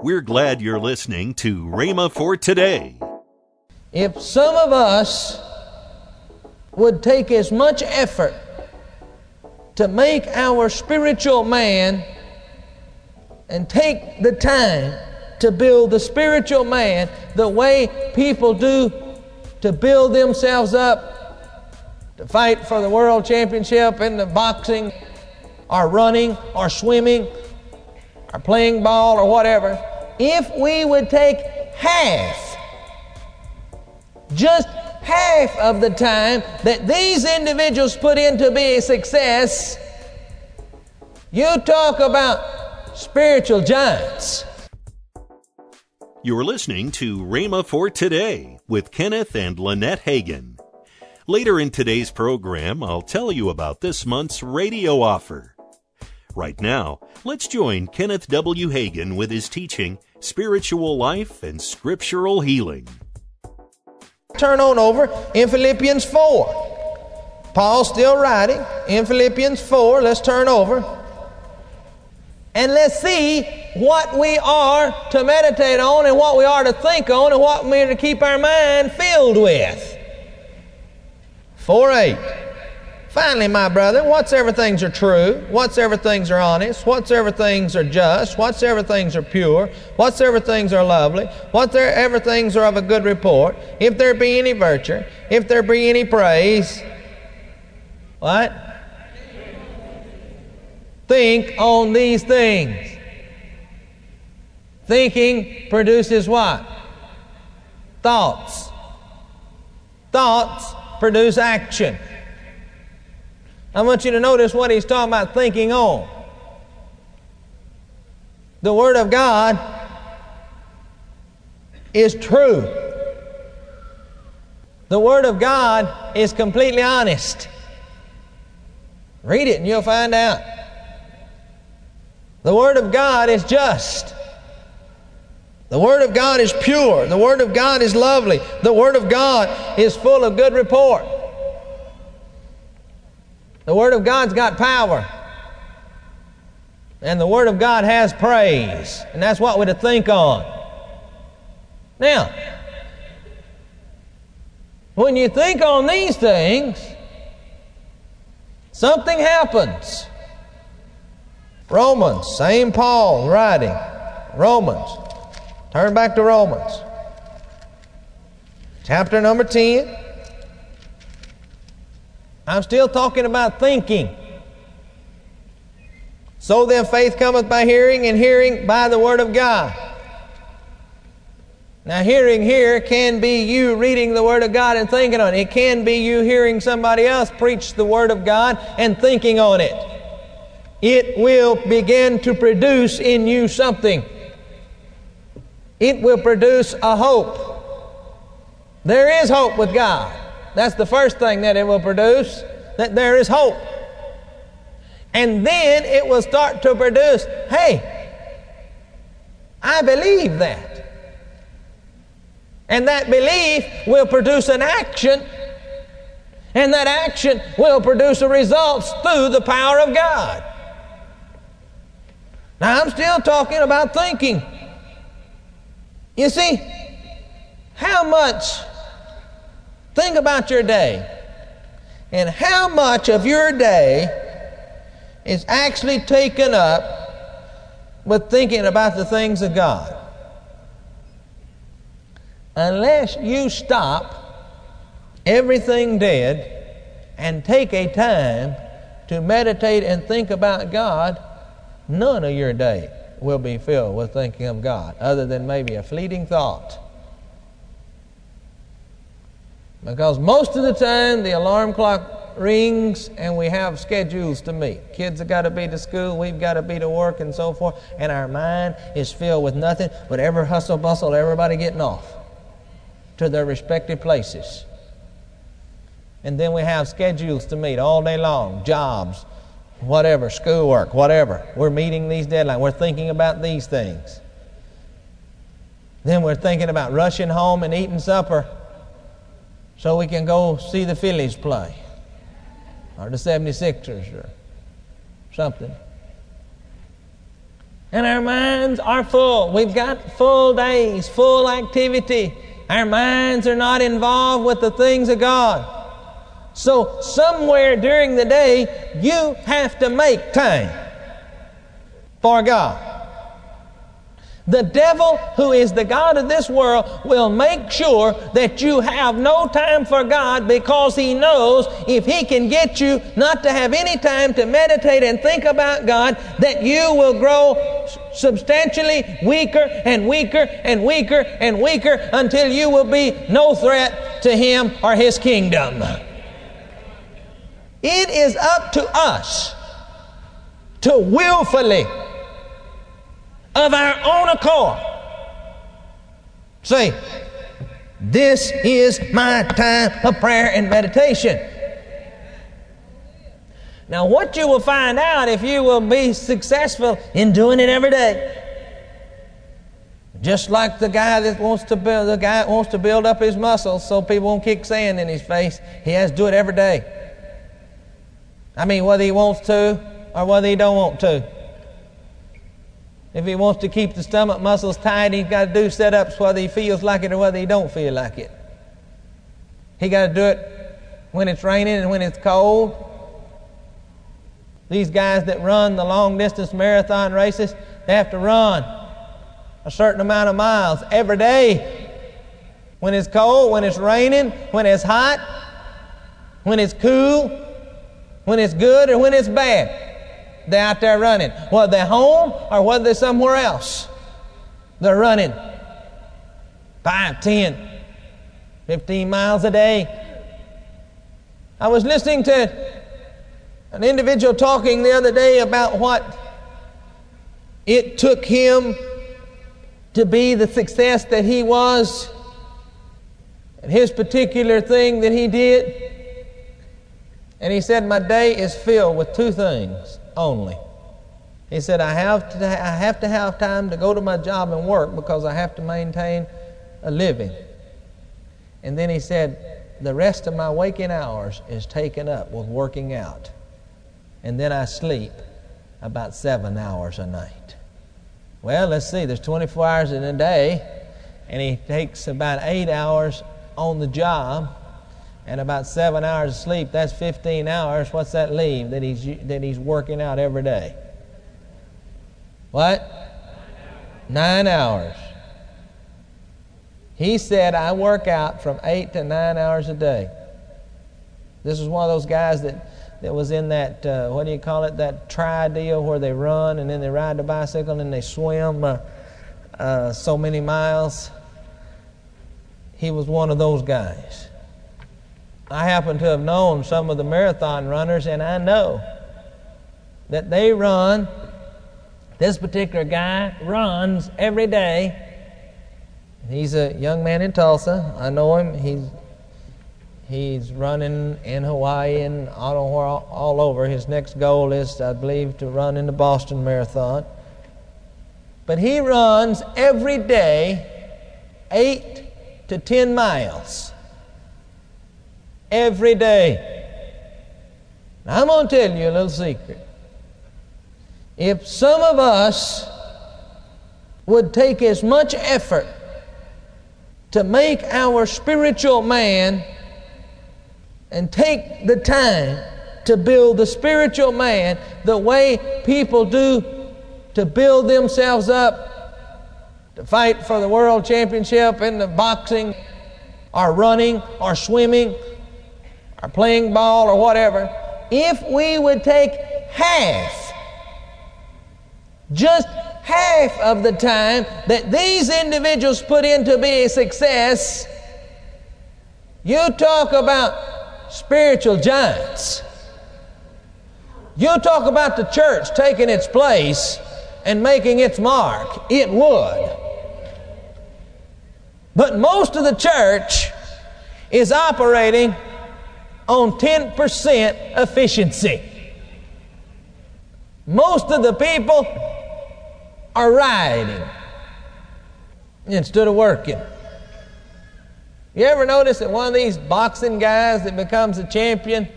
We're glad you're listening to Rhema for today. If some of us would take as much effort to make our spiritual man and take the time to build the spiritual man the way people do to build themselves up to fight for the world championship in the boxing or running or swimming or playing ball or whatever, if we would take half, just half of the time that these individuals put in to be a success, you talk about spiritual giants. You're listening to Rhema for Today with Kenneth and Lynette Hagin. Later in today's program, I'll tell you about this month's radio offer. Right now, let's join Kenneth W. Hagin with his teaching, Spiritual Life and Scriptural Healing. Turn on over in Philippians 4. Paul's still writing in Philippians 4. Let's turn over. And let's see what we are to meditate on and what we are to think on and what we are to keep our mind filled with. 4 8. Finally, my brother, whatsoever things are true, whatsoever things are honest, whatsoever things are just, whatsoever things are pure, whatsoever things are lovely, whatsoever things are of a good report, if there be any virtue, if there be any praise, what? Think on these things. Thinking produces what? Thoughts. Thoughts produce action. I want you to notice what he's talking about thinking on. The Word of God is true. The Word of God is completely honest. Read it and you'll find out. The Word of God is just. The Word of God is pure. The Word of God is lovely. The Word of God is full of good report. The Word of God's got power. And the Word of God has praise. And that's what we're to think on. Now, when you think on these things, something happens. Romans, same Paul writing. Romans. Turn back to Romans. Chapter number 10. I'm still talking about thinking. So then faith cometh by hearing, and hearing by the Word of God. Now, hearing here can be you reading the Word of God and thinking on it. It can be you hearing somebody else preach the Word of God and thinking on it. It will begin to produce in you something. It will produce a hope. There is hope with God. That's the first thing that it will produce, that there is hope. And then it will start to produce, hey, I believe that. And that belief will produce an action, and that action will produce a results through the power of God. Now, I'm still talking about thinking. You see, how much Think about your day and how much of your day is actually taken up with thinking about the things of God. Unless you stop everything dead and take a time to meditate and think about God, none of your day will be filled with thinking of God, other than maybe a fleeting thought. Because most of the time the alarm clock rings and we have schedules to meet. Kids have got to be to school, we've got to be to work and so forth, and our mind is filled with nothing but every hustle bustle, everybody getting off to their respective places. And then we have schedules to meet all day long, jobs, whatever, schoolwork, whatever. We're meeting these deadlines. We're thinking about these things. Then we're thinking about rushing home and eating supper so we can go see the Phillies play or the 76ers or something. And our minds are full. We've got full days, full activity. Our minds are not involved with the things of God. So, somewhere during the day, you have to make time for God. The devil, who is the God of this world, will make sure that you have no time for God because he knows if he can get you not to have any time to meditate and think about God, that you will grow substantially weaker and weaker and weaker and weaker until you will be no threat to him or his kingdom. It is up to us to willfully of our own accord. Say, this is my time of prayer and meditation. Now, what you will find out if you will be successful in doing it every day. Just like the guy that wants to build, the guy wants to build up his muscles so people won't kick sand in his face. He has to do it every day. I mean, whether he wants to or whether he don't want to. If he wants to keep the stomach muscles tight, he's got to do sit ups whether he feels like it or whether he don't feel like it. He got to do it when it's raining and when it's cold. These guys that run the long distance marathon races, they have to run a certain amount of miles every day. When it's cold, when it's raining, when it's hot, when it's cool, when it's good, or when it's bad. They're out there running. Whether they're home or whether they're somewhere else, they're running 5, 10, 15 miles a day. I was listening to an individual talking the other day about what it took him to be the success that he was and his particular thing that he did. And he said, My day is filled with two things only. He said, I have, to, I have to have time to go to my job and work because I have to maintain a living. And then he said, The rest of my waking hours is taken up with working out. And then I sleep about seven hours a night. Well, let's see, there's 24 hours in a day, and he takes about eight hours on the job and about seven hours of sleep, that's 15 hours. What's that leave that he's, that he's working out every day? What? Nine hours. He said, I work out from eight to nine hours a day. This is one of those guys that, that was in that, uh, what do you call it, that tri deal where they run and then they ride the bicycle and they swim uh, uh, so many miles. He was one of those guys. I happen to have known some of the marathon runners, and I know that they run. This particular guy runs every day. He's a young man in Tulsa. I know him. He's he's running in Hawaii and all, all over. His next goal is, I believe, to run in the Boston Marathon. But he runs every day eight to ten miles every day. I'm going to tell you a little secret. If some of us would take as much effort to make our spiritual man and take the time to build the spiritual man the way people do to build themselves up to fight for the world championship in the boxing or running or swimming or playing ball or whatever, if we would take half, just half of the time that these individuals put in to be a success, you talk about spiritual giants. You talk about the church taking its place and making its mark. It would. But most of the church is operating on 10% efficiency. Most of the people are riding instead of working. You ever notice that one of these boxing guys that becomes a champion,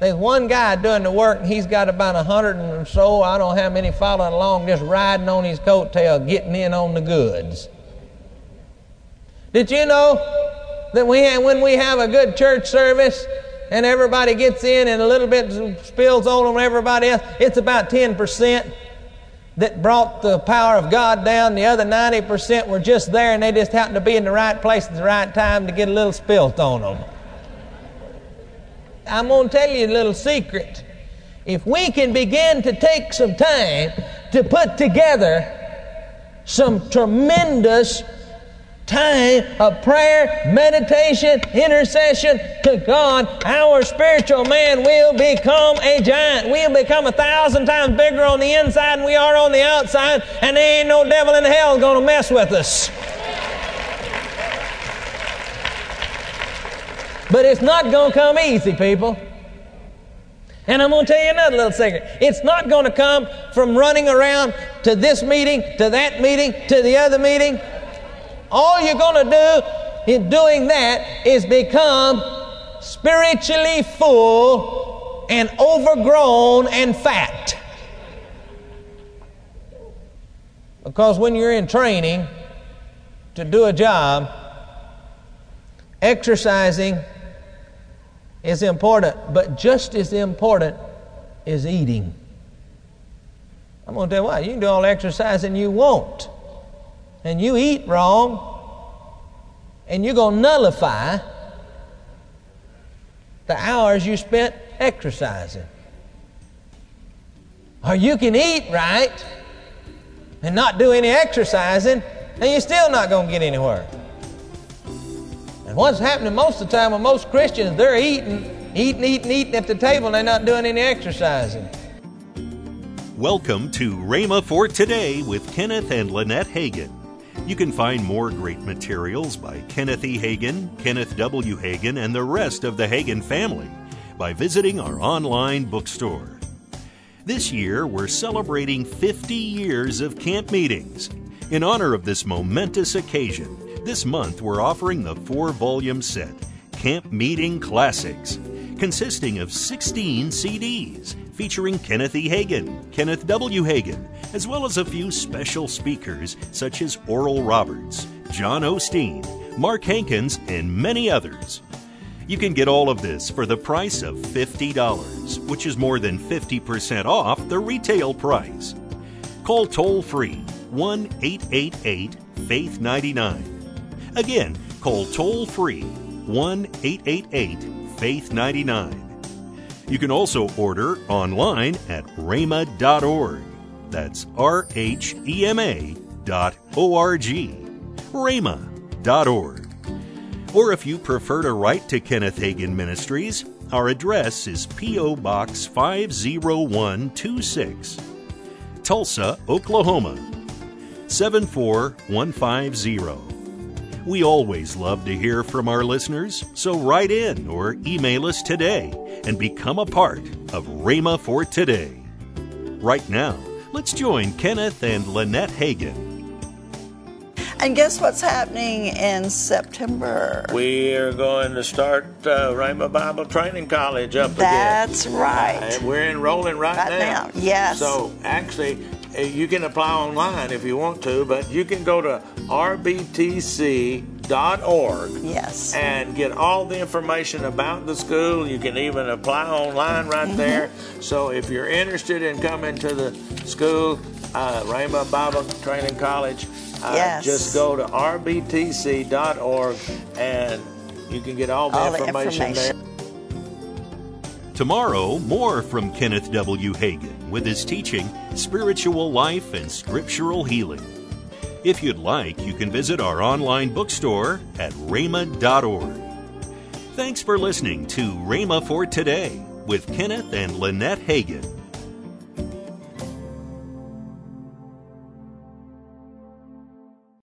There's one guy doing the work, and he's got about a hundred or so, I don't know how many following along, just riding on his coattail, getting in on the goods. Did you know that we when we have a good church service and everybody gets in and a little bit spills on them everybody else, it's about 10% that brought the power of God down. The other 90% were just there and they just happened to be in the right place at the right time to get a little spilt on them. I'm going to tell you a little secret. If we can begin to take some time to put together some tremendous time of prayer, meditation, intercession to God, our spiritual man will become a giant. We'll become a thousand times bigger on the inside than we are on the outside, and there ain't no devil in hell going to mess with us. But it's not going to come easy, people. And I'm going to tell you another little secret. It's not going to come from running around to this meeting, to that meeting, to the other meeting. All you're going to do in doing that is become spiritually full and overgrown and fat. Because when you're in training to do a job, exercising is important, but just as important is eating. I'm going to tell you what, you can do all the exercising you want and you eat wrong, and you're going to nullify the hours you spent exercising. Or you can eat right and not do any exercising, and you're still not going to get anywhere. And what's happening most of the time with most Christians, they're eating, eating, eating, eating at the table, and they're not doing any exercising. Welcome to Rhema for Today with Kenneth and Lynette Hagin. You can find more great materials by Kenneth E. Hagin, Kenneth W. Hagin, and the rest of the Hagin family by visiting our online bookstore. This year, we're celebrating 50 years of camp meetings. In honor of this momentous occasion, this month we're offering the four volume set, Camp Meeting Classics, consisting of 16 CDs featuring Kenneth E. Hagin, Kenneth W. Hagin, as well as a few special speakers such as Oral Roberts, John Osteen, Mark Hankins, and many others. You can get all of this for the price of $50, which is more than 50% off the retail price. Call toll free 1 888 Faith 99. Again, call toll free 1 888 Faith 99. You can also order online at rhema.org. That's R H E M A dot O R G. rhema.org. Or if you prefer to write to Kenneth Hagin Ministries, our address is P.O. Box 50126, Tulsa, Oklahoma 74150. We always love to hear from our listeners, so write in or email us today and become a part of Rhema for Today. Right now, let's join Kenneth and Lynette Hagin. And guess what's happening in September? We are going to start uh, Rhema Bible Training College up That's again. That's right. And we're enrolling right, Right now, yes. So actually, you can apply online if you want to, but you can go to rbtc.org Yes. and get all the information about the school. You can even apply online right Mm-hmm. there. So if you're interested in coming to the school, uh, Rhema Bible Training College, uh, Yes. just go to rbtc.org and you can get all the, All the information, information. there. Tomorrow, more from Kenneth W. Hagin with his teaching, Spiritual Life and Scriptural Healing. If you'd like, you can visit our online bookstore at rhema.org. Thanks for listening to Rhema for Today with Kenneth and Lynette Hagin.